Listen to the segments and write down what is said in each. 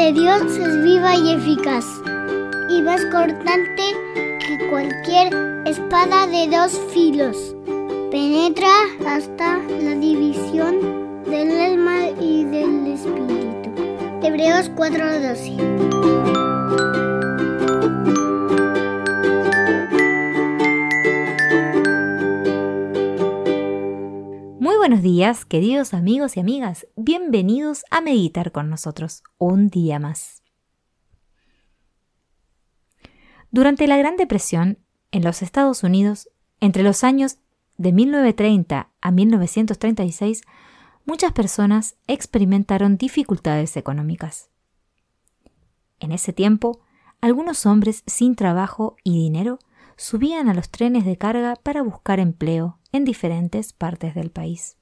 de Dios es viva y eficaz y más cortante que cualquier espada de dos filos. Penetra hasta la división del alma y del espíritu. Hebreos 4:12 buenos días, queridos amigos y amigas. Bienvenidos a meditar con nosotros un día más. Durante la Gran Depresión, en los Estados Unidos, entre los años de 1930 a 1936, muchas personas experimentaron dificultades económicas. En ese tiempo, algunos hombres sin trabajo y dinero subían a los trenes de carga para buscar empleo en diferentes partes del país.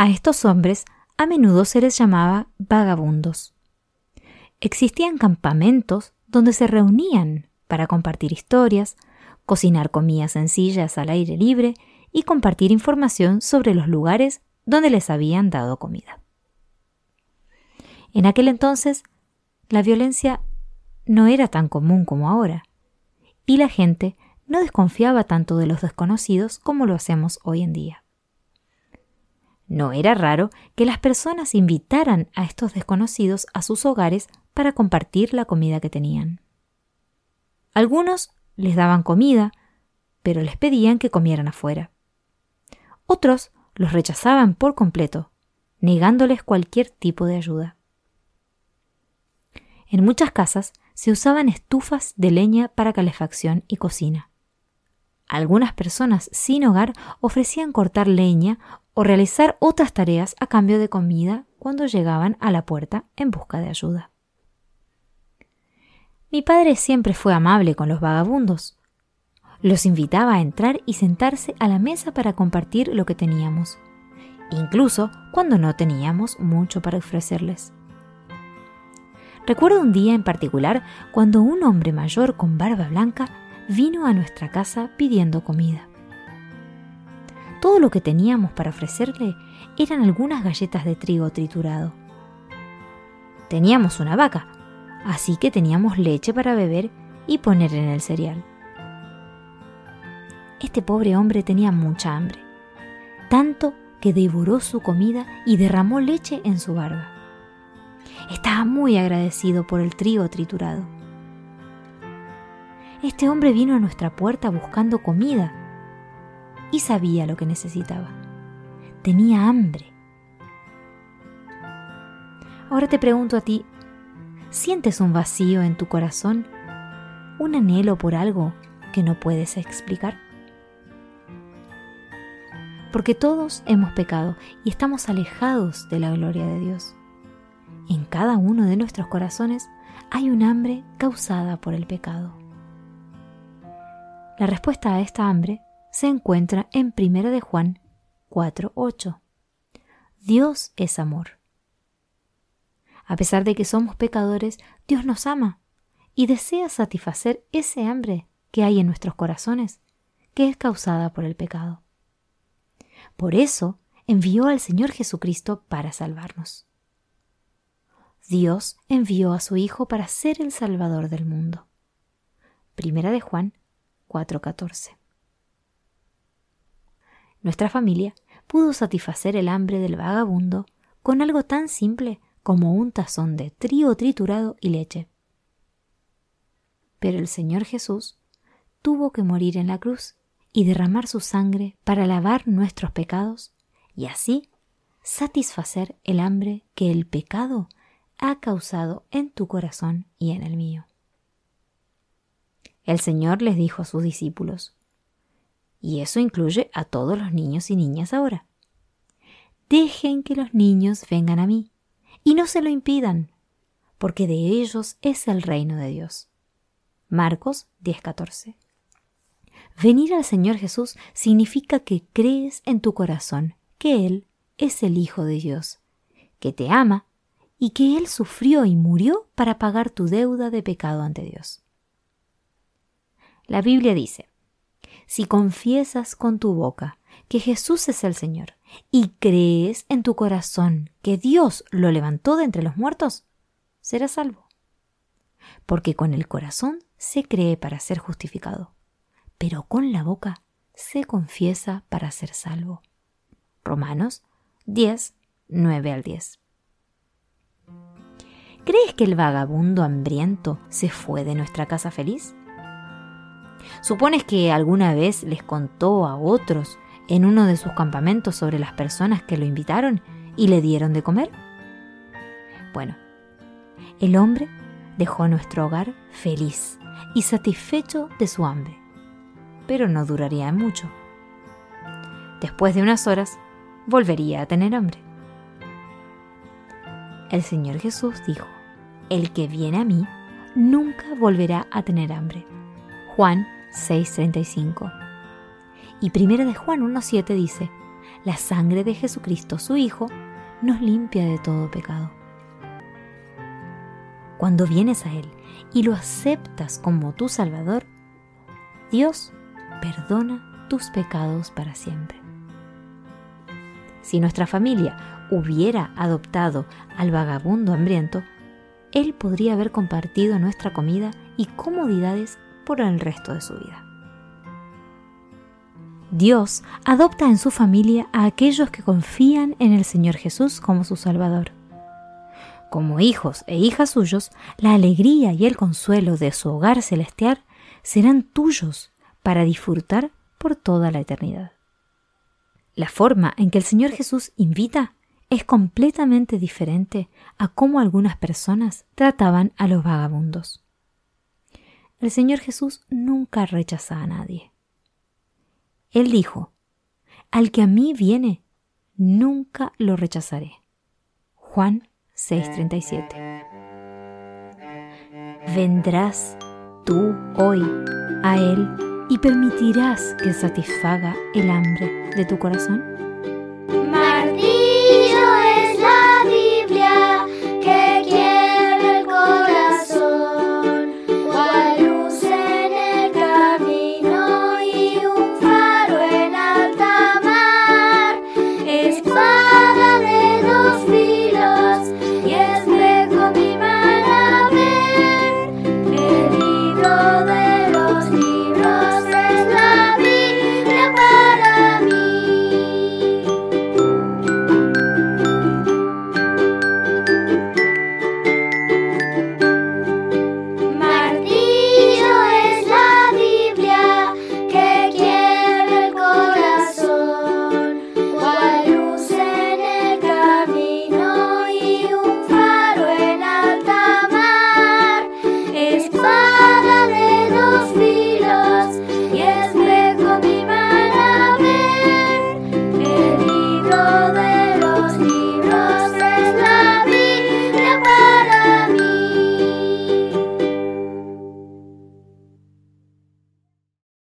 A estos hombres a menudo se les llamaba vagabundos. Existían campamentos donde se reunían para compartir historias, cocinar comidas sencillas al aire libre y compartir información sobre los lugares donde les habían dado comida. En aquel entonces, la violencia no era tan común como ahora, y la gente no desconfiaba tanto de los desconocidos como lo hacemos hoy en día. No era raro que las personas invitaran a estos desconocidos a sus hogares para compartir la comida que tenían. Algunos les daban comida, pero les pedían que comieran afuera. Otros los rechazaban por completo, negándoles cualquier tipo de ayuda. En muchas casas se usaban estufas de leña para calefacción y cocina. Algunas personas sin hogar ofrecían cortar leña o realizar otras tareas a cambio de comida cuando llegaban a la puerta en busca de ayuda. Mi padre siempre fue amable con los vagabundos. Los invitaba a entrar y sentarse a la mesa para compartir lo que teníamos, incluso cuando no teníamos mucho para ofrecerles. Recuerdo un día en particular cuando un hombre mayor con barba blanca vino a nuestra casa pidiendo comida. Todo lo que teníamos para ofrecerle eran algunas galletas de trigo triturado. Teníamos una vaca, así que teníamos leche para beber y poner en el cereal. Este pobre hombre tenía mucha hambre, tanto que devoró su comida y derramó leche en su barba. Estaba muy agradecido por el trigo triturado. Este hombre vino a nuestra puerta buscando comida y sabía lo que necesitaba. Tenía hambre. Ahora te pregunto a ti, ¿sientes un vacío en tu corazón? ¿Un anhelo por algo que no puedes explicar? Porque todos hemos pecado y estamos alejados de la gloria de Dios. En cada uno de nuestros corazones hay un hambre causada por el pecado. La respuesta a esta hambre se encuentra en 1 de Juan 4:8. Dios es amor. A pesar de que somos pecadores, Dios nos ama y desea satisfacer ese hambre que hay en nuestros corazones, que es causada por el pecado. Por eso envió al Señor Jesucristo para salvarnos. Dios envió a su Hijo para ser el Salvador del mundo. Primera de Juan 4:14. Nuestra familia pudo satisfacer el hambre del vagabundo con algo tan simple como un tazón de trigo triturado y leche. Pero el Señor Jesús tuvo que morir en la cruz y derramar su sangre para lavar nuestros pecados y así satisfacer el hambre que el pecado ha causado en tu corazón y en el mío. El Señor les dijo a sus discípulos, y eso incluye a todos los niños y niñas ahora. Dejen que los niños vengan a mí, y no se lo impidan, porque de ellos es el reino de Dios. Marcos 10:14. Venir al Señor Jesús significa que crees en tu corazón que Él es el Hijo de Dios, que te ama y que Él sufrió y murió para pagar tu deuda de pecado ante Dios. La Biblia dice, si confiesas con tu boca que Jesús es el Señor y crees en tu corazón que Dios lo levantó de entre los muertos, serás salvo. Porque con el corazón se cree para ser justificado, pero con la boca se confiesa para ser salvo. Romanos 10, 9 al 10. ¿Crees que el vagabundo hambriento se fue de nuestra casa feliz? ¿Supones que alguna vez les contó a otros en uno de sus campamentos sobre las personas que lo invitaron y le dieron de comer? Bueno, el hombre dejó nuestro hogar feliz y satisfecho de su hambre, pero no duraría mucho. Después de unas horas, volvería a tener hambre. El Señor Jesús dijo, El que viene a mí nunca volverá a tener hambre. Juan 6:35. Y primera de Juan 1:7 dice, la sangre de Jesucristo, su Hijo, nos limpia de todo pecado. Cuando vienes a Él y lo aceptas como tu Salvador, Dios perdona tus pecados para siempre. Si nuestra familia hubiera adoptado al vagabundo hambriento, Él podría haber compartido nuestra comida y comodidades por el resto de su vida. Dios adopta en su familia a aquellos que confían en el Señor Jesús como su Salvador. Como hijos e hijas suyos, la alegría y el consuelo de su hogar celestial serán tuyos para disfrutar por toda la eternidad. La forma en que el Señor Jesús invita es completamente diferente a cómo algunas personas trataban a los vagabundos. El Señor Jesús nunca rechaza a nadie. Él dijo, Al que a mí viene, nunca lo rechazaré. Juan 6:37. ¿Vendrás tú hoy a Él y permitirás que satisfaga el hambre de tu corazón?